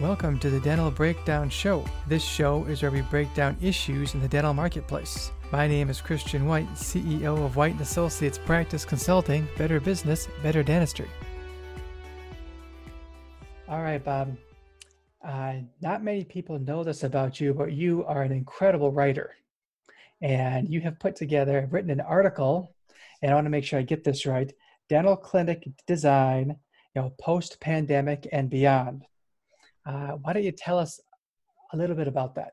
Welcome to the Dental Breakdown Show. This show is where we break down issues in the dental marketplace. My name is Christian White, CEO of White & Associates Practice Consulting, Better Business, Better Dentistry. All right, Bob. Uh, not many people know this about you, but you are an incredible writer. And you have put together, written an article, and I want to make sure I get this right dental clinic design, you know, post pandemic and beyond. Uh, why don't you tell us a little bit about that?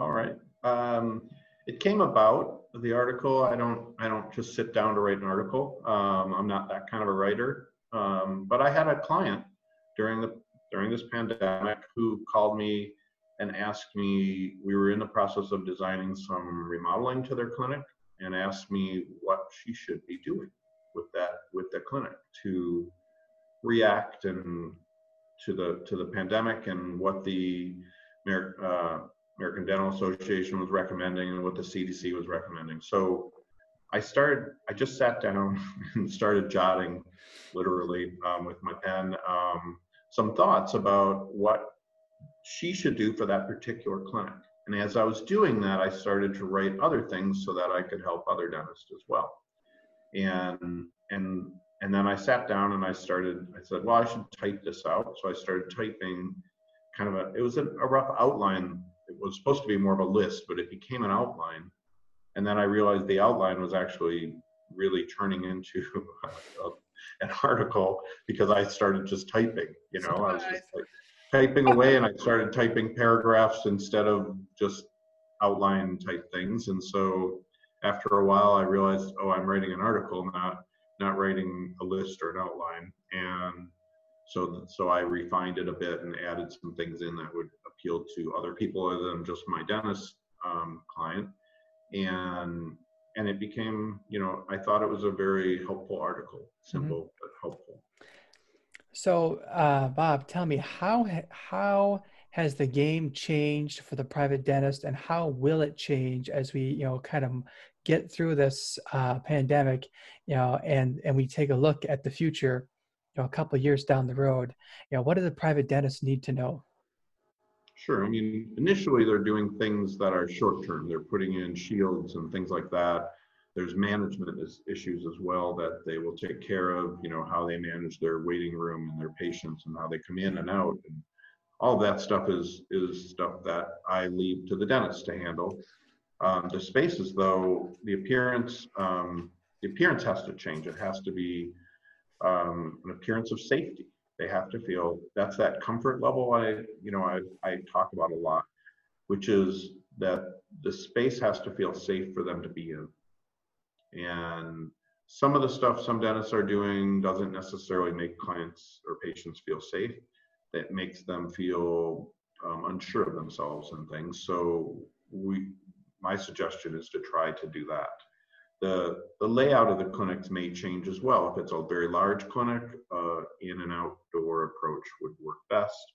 All right. Um, it came about the article. I don't. I don't just sit down to write an article. Um, I'm not that kind of a writer. Um, but I had a client during the during this pandemic who called me and asked me. We were in the process of designing some remodeling to their clinic, and asked me what she should be doing with that with the clinic to react and to the to the pandemic and what the uh, American Dental Association was recommending and what the CDC was recommending. So I started. I just sat down and started jotting, literally um, with my pen, um, some thoughts about what she should do for that particular clinic. And as I was doing that, I started to write other things so that I could help other dentists as well. And and and then I sat down and I started, I said, well, I should type this out. So I started typing kind of a, it was a, a rough outline. It was supposed to be more of a list, but it became an outline. And then I realized the outline was actually really turning into a, an article because I started just typing, you know, I was just like typing away and I started typing paragraphs instead of just outline type things. And so after a while, I realized, oh, I'm writing an article, not not writing a list or an outline. And so, so I refined it a bit and added some things in that would appeal to other people other than just my dentist um, client. And and it became, you know, I thought it was a very helpful article, mm-hmm. simple mm-hmm. but helpful. So, uh, Bob, tell me how how has the game changed for the private dentist, and how will it change as we, you know, kind of get through this uh, pandemic, you know, and and we take a look at the future, you know, a couple years down the road, you know, what do the private dentists need to know? Sure. I mean, initially they're doing things that are short term. They're putting in shields and things like that. There's management issues as well that they will take care of. You know how they manage their waiting room and their patients and how they come in and out. And all that stuff is is stuff that I leave to the dentist to handle. Um, the spaces, though, the appearance, um, the appearance has to change. It has to be um, an appearance of safety. They have to feel that's that comfort level I, you know, I, I talk about a lot, which is that the space has to feel safe for them to be in. And some of the stuff some dentists are doing doesn't necessarily make clients or patients feel safe. That makes them feel um, unsure of themselves and things. So we my suggestion is to try to do that. The, the layout of the clinics may change as well. If it's a very large clinic, uh, in and outdoor approach would work best.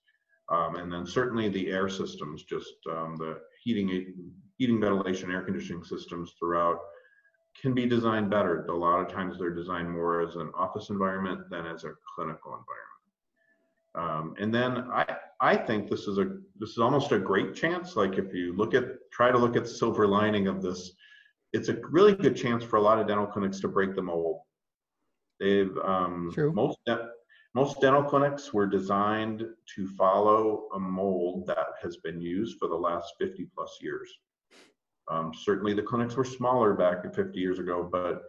Um, and then certainly the air systems, just um, the heating, heating, ventilation, air conditioning systems throughout can be designed better. A lot of times they're designed more as an office environment than as a clinical environment. Um, and then I, I think this is a this is almost a great chance. Like if you look at try to look at the silver lining of this, it's a really good chance for a lot of dental clinics to break the mold. They've um, most most dental clinics were designed to follow a mold that has been used for the last 50 plus years. Um, certainly, the clinics were smaller back 50 years ago, but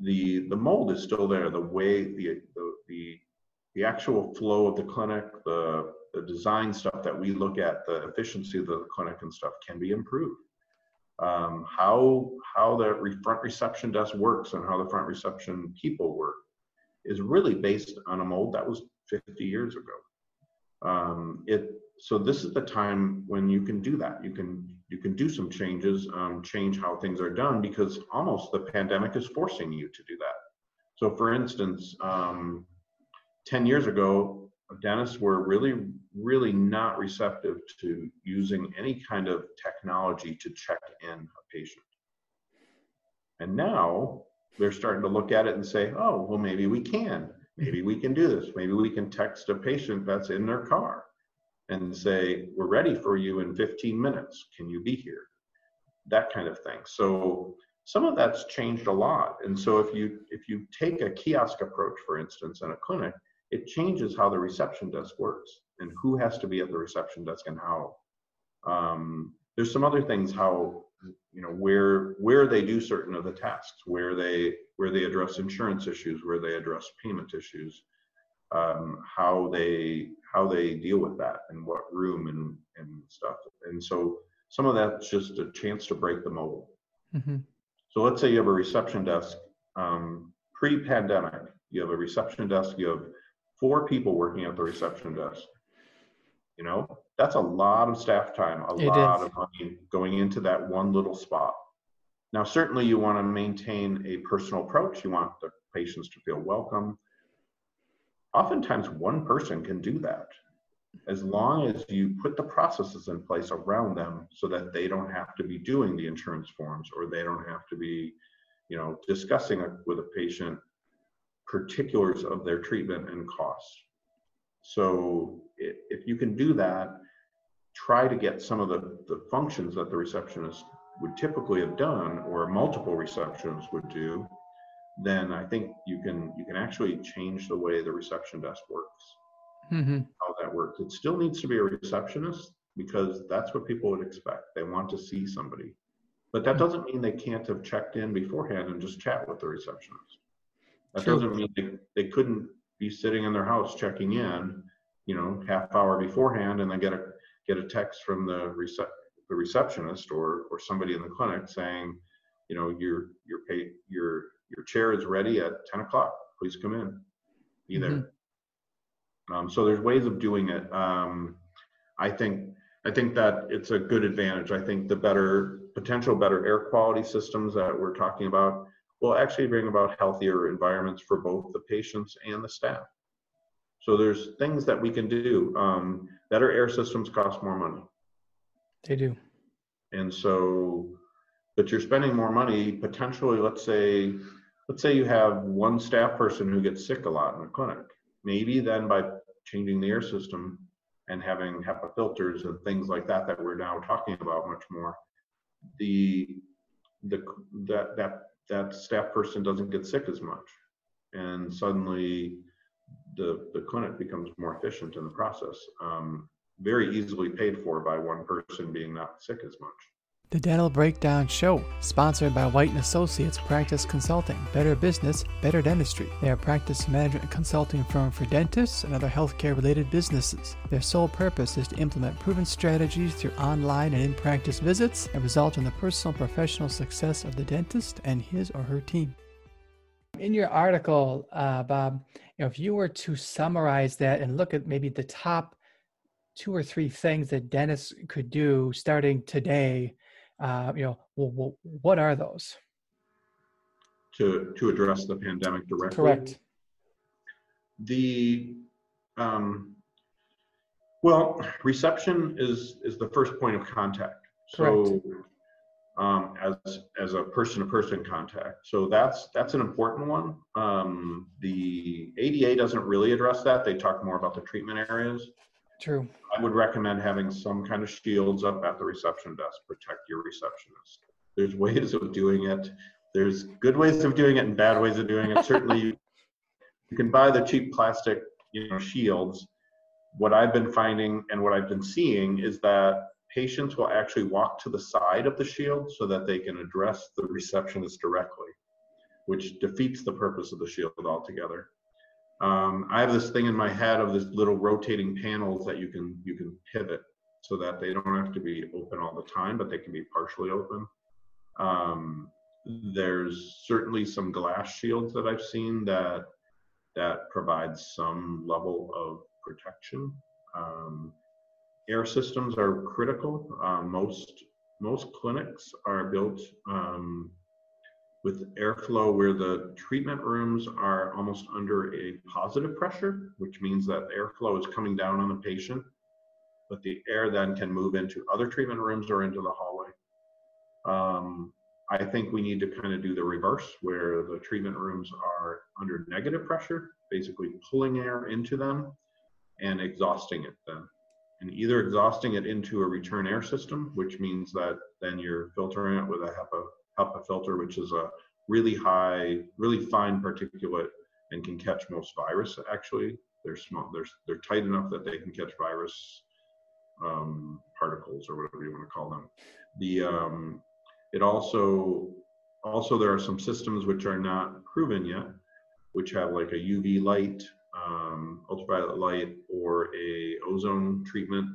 the the mold is still there. The way the the, the the actual flow of the clinic, the, the design stuff that we look at, the efficiency of the clinic and stuff can be improved. Um, how how the re- front reception desk works and how the front reception people work is really based on a mold that was 50 years ago. Um, it so this is the time when you can do that. You can you can do some changes, um, change how things are done because almost the pandemic is forcing you to do that. So, for instance, um, 10 years ago, dentists were really, really not receptive to using any kind of technology to check in a patient. And now they're starting to look at it and say, oh, well, maybe we can. Maybe we can do this. Maybe we can text a patient that's in their car and say, we're ready for you in 15 minutes. Can you be here? That kind of thing. So some of that's changed a lot. And so if you if you take a kiosk approach, for instance, in a clinic, it changes how the reception desk works and who has to be at the reception desk and how. Um, there's some other things how you know where where they do certain of the tasks, where they where they address insurance issues, where they address payment issues, um, how they how they deal with that and what room and and stuff. And so some of that's just a chance to break the mold. Mm-hmm. So let's say you have a reception desk um, pre-pandemic. You have a reception desk. You have four people working at the reception desk. You know, that's a lot of staff time, a it lot is. of money going into that one little spot. Now, certainly you want to maintain a personal approach. You want the patients to feel welcome. Oftentimes, one person can do that as long as you put the processes in place around them so that they don't have to be doing the insurance forms or they don't have to be you know discussing with a patient particulars of their treatment and costs so if you can do that try to get some of the, the functions that the receptionist would typically have done or multiple receptionists would do then i think you can you can actually change the way the reception desk works. Mm-hmm. how that works. It still needs to be a receptionist because that's what people would expect. They want to see somebody. But that doesn't mean they can't have checked in beforehand and just chat with the receptionist that True. doesn't mean they, they couldn't be sitting in their house checking in you know half hour beforehand and then get a get a text from the rece- the receptionist or or somebody in the clinic saying, you know, your your pay your your chair is ready at 10 o'clock. Please come in. Be there. Mm-hmm. Um, so there's ways of doing it. Um, I think I think that it's a good advantage. I think the better potential better air quality systems that we're talking about will actually bring about healthier environments for both the patients and the staff. So there's things that we can do. Um, better air systems cost more money. They do. And so, but you're spending more money potentially. Let's say, let's say you have one staff person who gets sick a lot in a clinic. Maybe then by changing the air system and having HEPA filters and things like that that we're now talking about much more, the the that that that staff person doesn't get sick as much, and suddenly the, the clinic becomes more efficient in the process. Um, very easily paid for by one person being not sick as much. The Dental Breakdown Show, sponsored by White & Associates Practice Consulting, Better Business, Better Dentistry. They are practice management consulting firm for dentists and other healthcare related businesses. Their sole purpose is to implement proven strategies through online and in-practice visits and result in the personal professional success of the dentist and his or her team. In your article, uh, Bob, you know, if you were to summarize that and look at maybe the top two or three things that dentists could do starting today, uh, you know, well, well, what are those? To to address the pandemic directly. Correct. The um, well, reception is is the first point of contact. So um, as as a person-to-person contact. So that's that's an important one. Um, the ADA doesn't really address that. They talk more about the treatment areas. True. I would recommend having some kind of shields up at the reception desk, protect your receptionist. There's ways of doing it. There's good ways of doing it and bad ways of doing it. Certainly, you can buy the cheap plastic, you know, shields. What I've been finding and what I've been seeing is that patients will actually walk to the side of the shield so that they can address the receptionist directly, which defeats the purpose of the shield altogether. Um, I have this thing in my head of this little rotating panels that you can you can pivot so that they don't have to be open all the time, but they can be partially open. Um, there's certainly some glass shields that I've seen that that provides some level of protection. Um, air systems are critical. Uh, most most clinics are built um, with airflow where the treatment rooms are almost under a positive pressure, which means that airflow is coming down on the patient, but the air then can move into other treatment rooms or into the hallway. Um, I think we need to kind of do the reverse, where the treatment rooms are under negative pressure, basically pulling air into them and exhausting it then. and either exhausting it into a return air system, which means that then you're filtering it with a HEPA, HEPA filter, which is a really high, really fine particulate and can catch most virus. Actually, they're small, they're they're tight enough that they can catch virus um, particles or whatever you want to call them. The um, it also also there are some systems which are not proven yet, which have like a UV light, um, ultraviolet light, or a ozone treatment,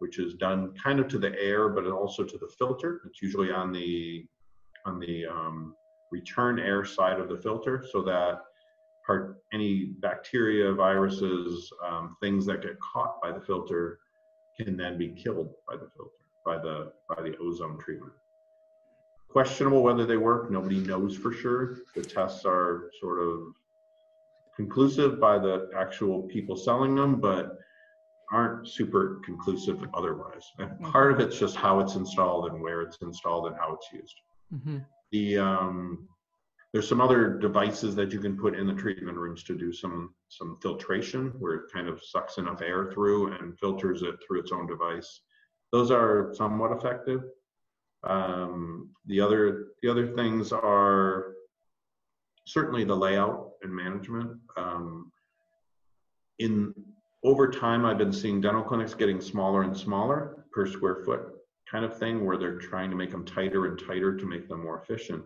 which is done kind of to the air, but also to the filter. It's usually on the on the um, return air side of the filter, so that part any bacteria, viruses, um, things that get caught by the filter can then be killed by the filter, by the by the ozone treatment. Questionable whether they work. Nobody knows for sure. The tests are sort of conclusive by the actual people selling them, but aren't super conclusive otherwise. And part of it's just how it's installed and where it's installed and how it's used. Mm-hmm. The um, there's some other devices that you can put in the treatment rooms to do some some filtration where it kind of sucks enough air through and filters it through its own device. Those are somewhat effective. Um, the other the other things are certainly the layout and management. Um, in over time, I've been seeing dental clinics getting smaller and smaller per square foot kind of thing, where they're trying to make them tighter and tighter to make them more efficient.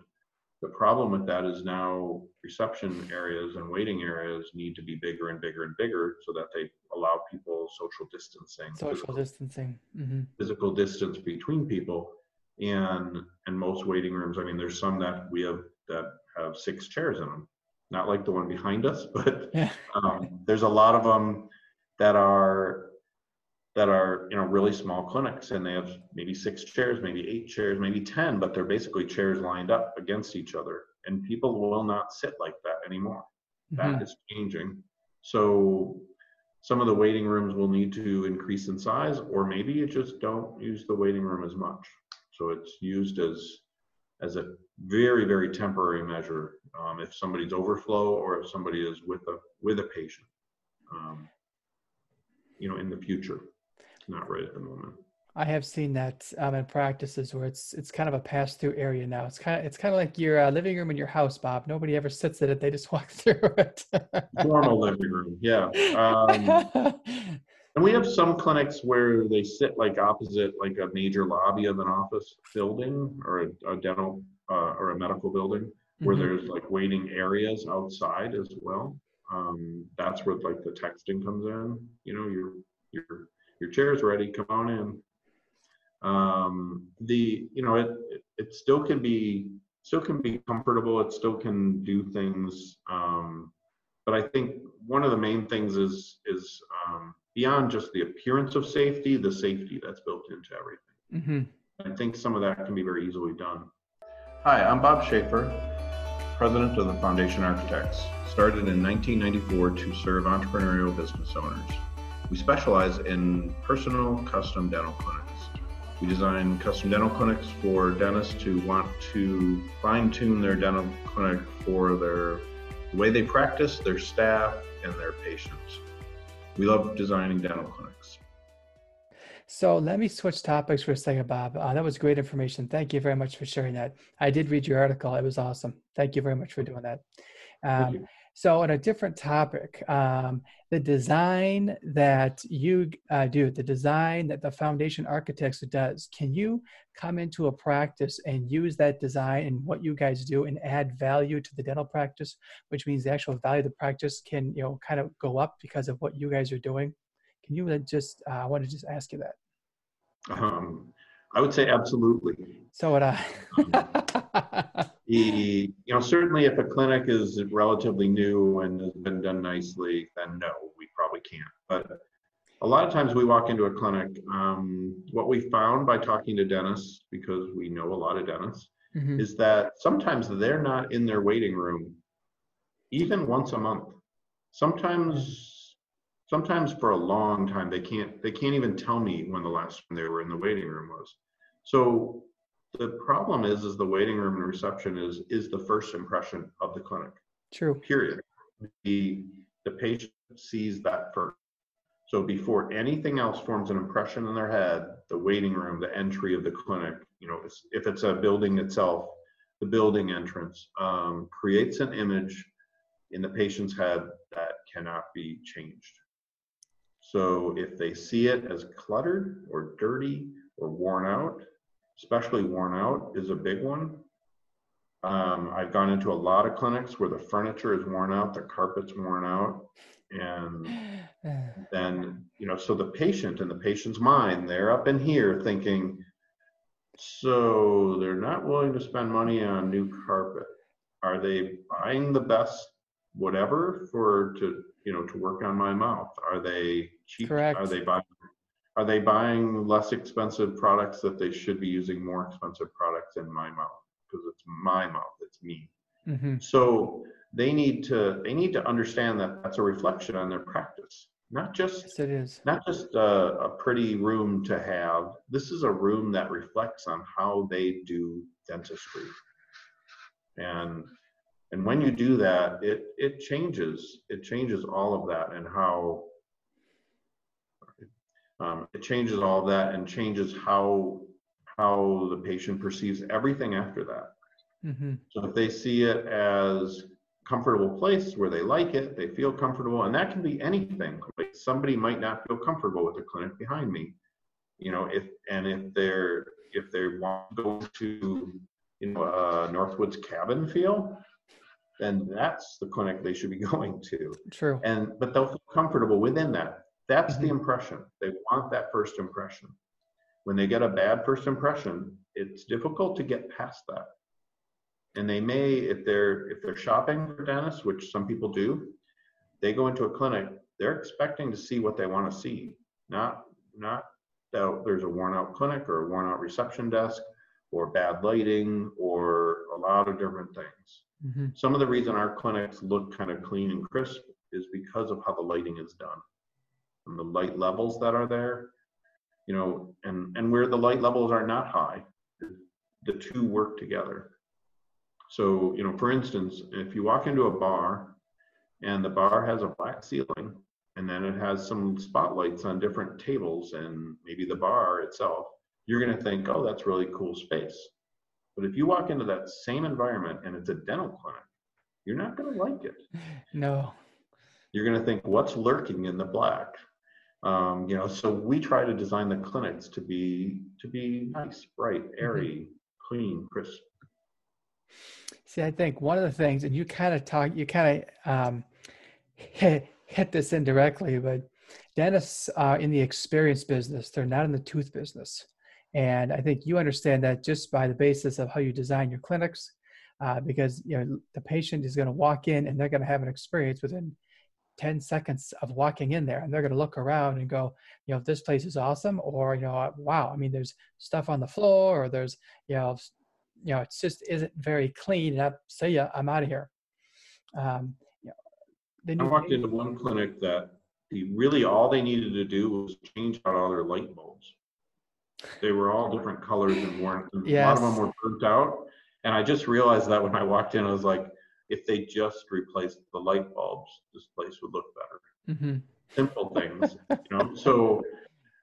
The problem with that is now reception areas and waiting areas need to be bigger and bigger and bigger so that they allow people social distancing. Social physical, distancing. Mm-hmm. Physical distance between people. And and most waiting rooms, I mean, there's some that we have that have six chairs in them. Not like the one behind us, but yeah. um, there's a lot of them that are that are you know really small clinics and they have maybe six chairs maybe eight chairs maybe 10 but they're basically chairs lined up against each other and people will not sit like that anymore. Mm-hmm. that is changing. So some of the waiting rooms will need to increase in size or maybe you just don't use the waiting room as much. So it's used as as a very very temporary measure um, if somebody's overflow or if somebody is with a with a patient um, you know in the future not right at the moment. I have seen that um, in practices where it's it's kind of a pass through area now. It's kind of it's kind of like your uh, living room in your house, Bob. Nobody ever sits in it; they just walk through it. Normal living room, yeah. Um, and we have some clinics where they sit like opposite like a major lobby of an office building or a, a dental uh, or a medical building where mm-hmm. there's like waiting areas outside as well. Um, that's where like the texting comes in. You know, you're you're your chair's ready, come on in. Um, the, you know, it, it, still can be, still can be comfortable. It still can do things. Um, but I think one of the main things is, is um, beyond just the appearance of safety, the safety that's built into everything. Mm-hmm. I think some of that can be very easily done. Hi, I'm Bob Shaffer, president of the Foundation Architects, started in 1994 to serve entrepreneurial business owners. We specialize in personal custom dental clinics. We design custom dental clinics for dentists who want to fine tune their dental clinic for their the way they practice, their staff, and their patients. We love designing dental clinics. So let me switch topics for a second, Bob. Uh, that was great information. Thank you very much for sharing that. I did read your article. It was awesome. Thank you very much for doing that. Um, so, on a different topic, um, the design that you uh, do, the design that the Foundation Architects does, can you come into a practice and use that design and what you guys do and add value to the dental practice, which means the actual value of the practice can, you know, kind of go up because of what you guys are doing? Can you just, uh, I want to just ask you that. Um, I would say absolutely. So would I. the, you know, certainly if a clinic is relatively new and has been done nicely, then no, we probably can't. But a lot of times we walk into a clinic, um, what we found by talking to dentists, because we know a lot of dentists, mm-hmm. is that sometimes they're not in their waiting room even once a month. Sometimes sometimes for a long time they can't they can't even tell me when the last time they were in the waiting room was so the problem is is the waiting room and reception is is the first impression of the clinic. True. Period. The the patient sees that first. So before anything else forms an impression in their head, the waiting room, the entry of the clinic, you know, if it's a building itself, the building entrance um, creates an image in the patient's head that cannot be changed. So if they see it as cluttered or dirty or worn out, especially worn out is a big one. Um, I've gone into a lot of clinics where the furniture is worn out, the carpet's worn out, and then you know, so the patient in the patient's mind, they're up in here thinking, so they're not willing to spend money on new carpet. Are they buying the best whatever for to you know to work on my mouth? Are they cheap? Correct. Are they buying are they buying less expensive products that they should be using more expensive products in my mouth? Because it's my mouth it's me. Mm-hmm. so they need to they need to understand that that's a reflection on their practice not just yes, it is. not just a, a pretty room to have. This is a room that reflects on how they do dentistry. And and when you do that it it changes it changes all of that and how um, it changes all of that and changes how how the patient perceives everything after that. Mm-hmm. So if they see it as comfortable place where they like it, they feel comfortable, and that can be anything. Like somebody might not feel comfortable with the clinic behind me, you know. If and if they're if they want to go to you know uh, Northwoods cabin feel, then that's the clinic they should be going to. True. And but they'll feel comfortable within that. That's mm-hmm. the impression. They want that first impression. When they get a bad first impression, it's difficult to get past that. And they may, if they're if they're shopping for dentists, which some people do, they go into a clinic, they're expecting to see what they want to see, not not that there's a worn out clinic or a worn out reception desk or bad lighting or a lot of different things. Mm-hmm. Some of the reason our clinics look kind of clean and crisp is because of how the lighting is done and the light levels that are there, you know, and, and where the light levels are not high, the two work together. So, you know, for instance, if you walk into a bar and the bar has a black ceiling and then it has some spotlights on different tables and maybe the bar itself, you're going to think, oh, that's really cool space. But if you walk into that same environment and it's a dental clinic, you're not going to like it. No. You're going to think, what's lurking in the black? Um, you know, so we try to design the clinics to be to be nice, bright, mm-hmm. airy, mm-hmm. clean, crisp. See, I think one of the things, and you kind of talk, you kind of um, hit, hit this indirectly, but dentists are in the experience business; they're not in the tooth business. And I think you understand that just by the basis of how you design your clinics, uh, because you know the patient is going to walk in and they're going to have an experience within 10 seconds of walking in there and they're going to look around and go you know this place is awesome or you know wow i mean there's stuff on the floor or there's you know you know it's just isn't very clean and I, see ya i'm out of here um, you know, I walked into one clinic that the, really all they needed to do was change out all their light bulbs. They were all different colors and weren't. Yes. A lot of them were burnt out, and I just realized that when I walked in, I was like, if they just replaced the light bulbs, this place would look better. Mm-hmm. Simple things, you know. So,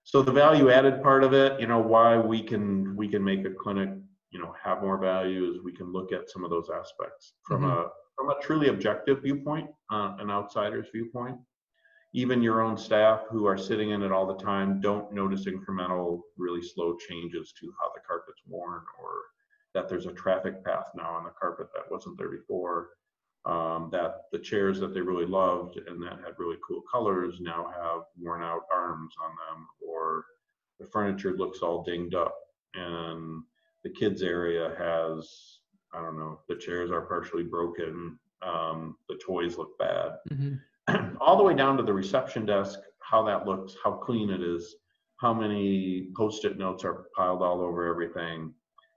so the value added part of it, you know, why we can we can make a clinic, you know, have more value is we can look at some of those aspects from mm-hmm. a from a truly objective viewpoint, uh, an outsider's viewpoint. Even your own staff who are sitting in it all the time don't notice incremental, really slow changes to how the carpet's worn or that there's a traffic path now on the carpet that wasn't there before. Um, that the chairs that they really loved and that had really cool colors now have worn out arms on them, or the furniture looks all dinged up, and the kids area has I don't know the chairs are partially broken, um, the toys look bad, mm-hmm. all the way down to the reception desk, how that looks, how clean it is, how many post-it notes are piled all over everything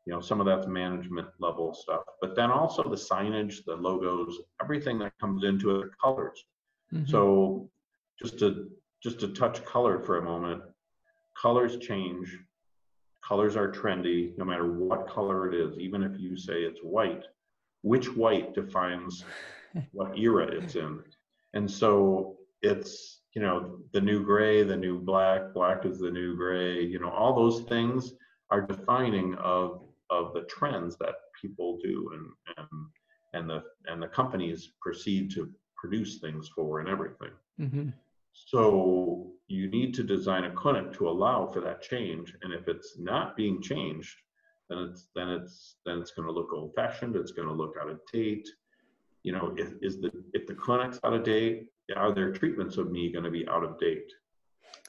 you know some of that's management level stuff but then also the signage the logos everything that comes into it colors mm-hmm. so just to just to touch color for a moment colors change colors are trendy no matter what color it is even if you say it's white which white defines what era it's in and so it's you know, the new gray, the new black, black is the new gray, you know, all those things are defining of of the trends that people do and and and the and the companies proceed to produce things for and everything. Mm-hmm. So you need to design a clinic to allow for that change. And if it's not being changed, then it's then it's then it's going to look old fashioned. It's going to look out of date. You know, if is the if the clinic's out of date, are their treatments of me going to be out of date?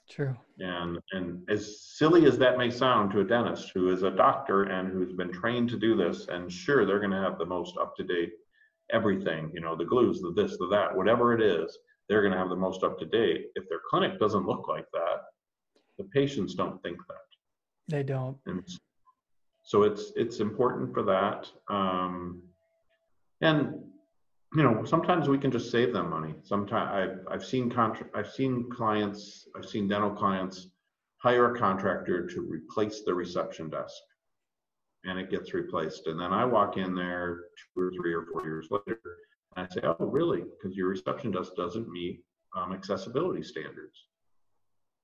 True. And and as silly as that may sound to a dentist who is a doctor and who's been trained to do this, and sure they're going to have the most up to date everything, you know, the glues, the this, the that, whatever it is, they're going to have the most up to date. If their clinic doesn't look like that, the patients don't think that. They don't. And so it's it's important for that. Um, and you know, sometimes we can just save them money. Sometimes I've I've seen contra- I've seen clients, I've seen dental clients hire a contractor to replace the reception desk and it gets replaced. And then I walk in there two or three or four years later, and I say, "Oh, really? Because your reception desk doesn't meet um, accessibility standards."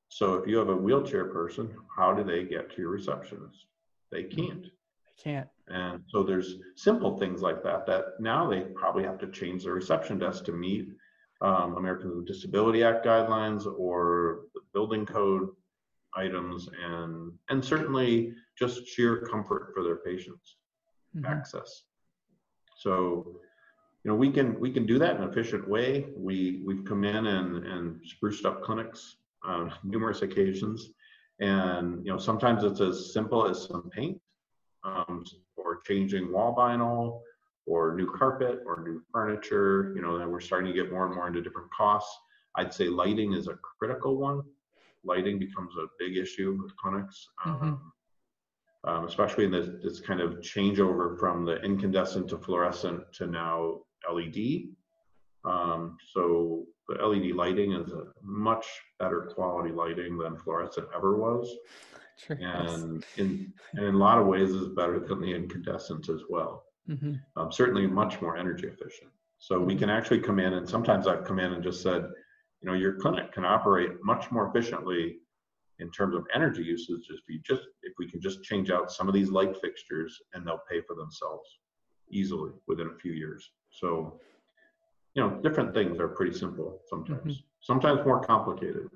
So if you have a wheelchair person, how do they get to your receptionist? They can't. They can't. And so there's simple things like that that now they probably have to change their reception desk to meet um, Americans with Disability Act guidelines or the building code items and and certainly just sheer comfort for their patients. Mm-hmm. access. So you know we can we can do that in an efficient way. We we've come in and and spruced up clinics on numerous occasions. And you know sometimes it's as simple as some paint um, or changing wall vinyl or new carpet or new furniture you know then we're starting to get more and more into different costs i'd say lighting is a critical one lighting becomes a big issue with clinics, mm-hmm. um, um, especially in this, this kind of changeover from the incandescent to fluorescent to now LED. Um, so the LED lighting is a much better quality lighting than fluorescent ever was. Sure, and in and in a lot of ways is better than the incandescent as well. Mm-hmm. Um, certainly much more energy efficient. So we mm-hmm. can actually come in and sometimes I've come in and just said, you know your clinic can operate much more efficiently in terms of energy usage if you just if we can just change out some of these light fixtures and they'll pay for themselves easily within a few years so you know different things are pretty simple sometimes mm-hmm. sometimes more complicated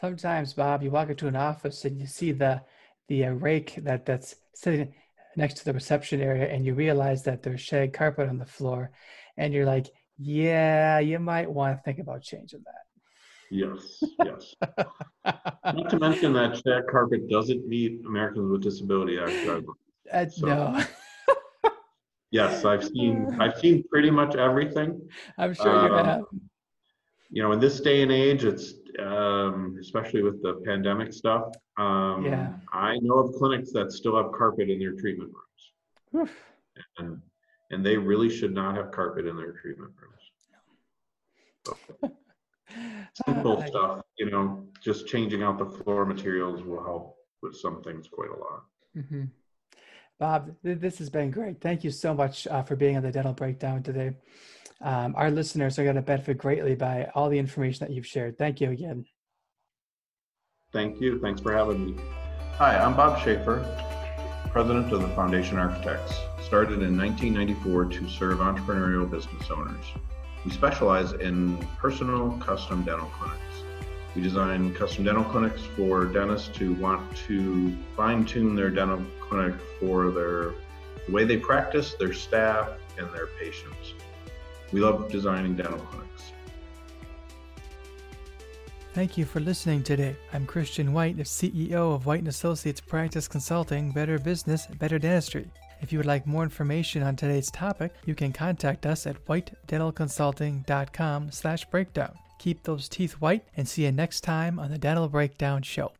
sometimes bob you walk into an office and you see the the uh, rake that that's sitting next to the reception area and you realize that there's shag carpet on the floor and you're like yeah, you might want to think about changing that. Yes, yes. Not to mention that shag carpet doesn't meet Americans with Disability Act guidelines. Uh, so, no. yes, I've seen I've seen pretty much everything. I'm sure you um, have. You know, in this day and age, it's um, especially with the pandemic stuff. Um, yeah. I know of clinics that still have carpet in their treatment rooms. Oof. And and they really should not have carpet in their treatment rooms. So, simple stuff, you know, just changing out the floor materials will help with some things quite a lot. Mm-hmm. Bob, this has been great. Thank you so much uh, for being on the dental breakdown today. Um, our listeners are going to benefit greatly by all the information that you've shared. Thank you again. Thank you. Thanks for having me. Hi, I'm Bob Shaffer, president of the Foundation Architects started in 1994 to serve entrepreneurial business owners. We specialize in personal custom dental clinics. We design custom dental clinics for dentists who want to fine tune their dental clinic for their the way they practice, their staff, and their patients. We love designing dental clinics. Thank you for listening today. I'm Christian White, the CEO of White & Associates Practice Consulting, Better Business, Better Dentistry. If you would like more information on today's topic, you can contact us at whitedentalconsulting.com slash breakdown. Keep those teeth white and see you next time on the Dental Breakdown Show.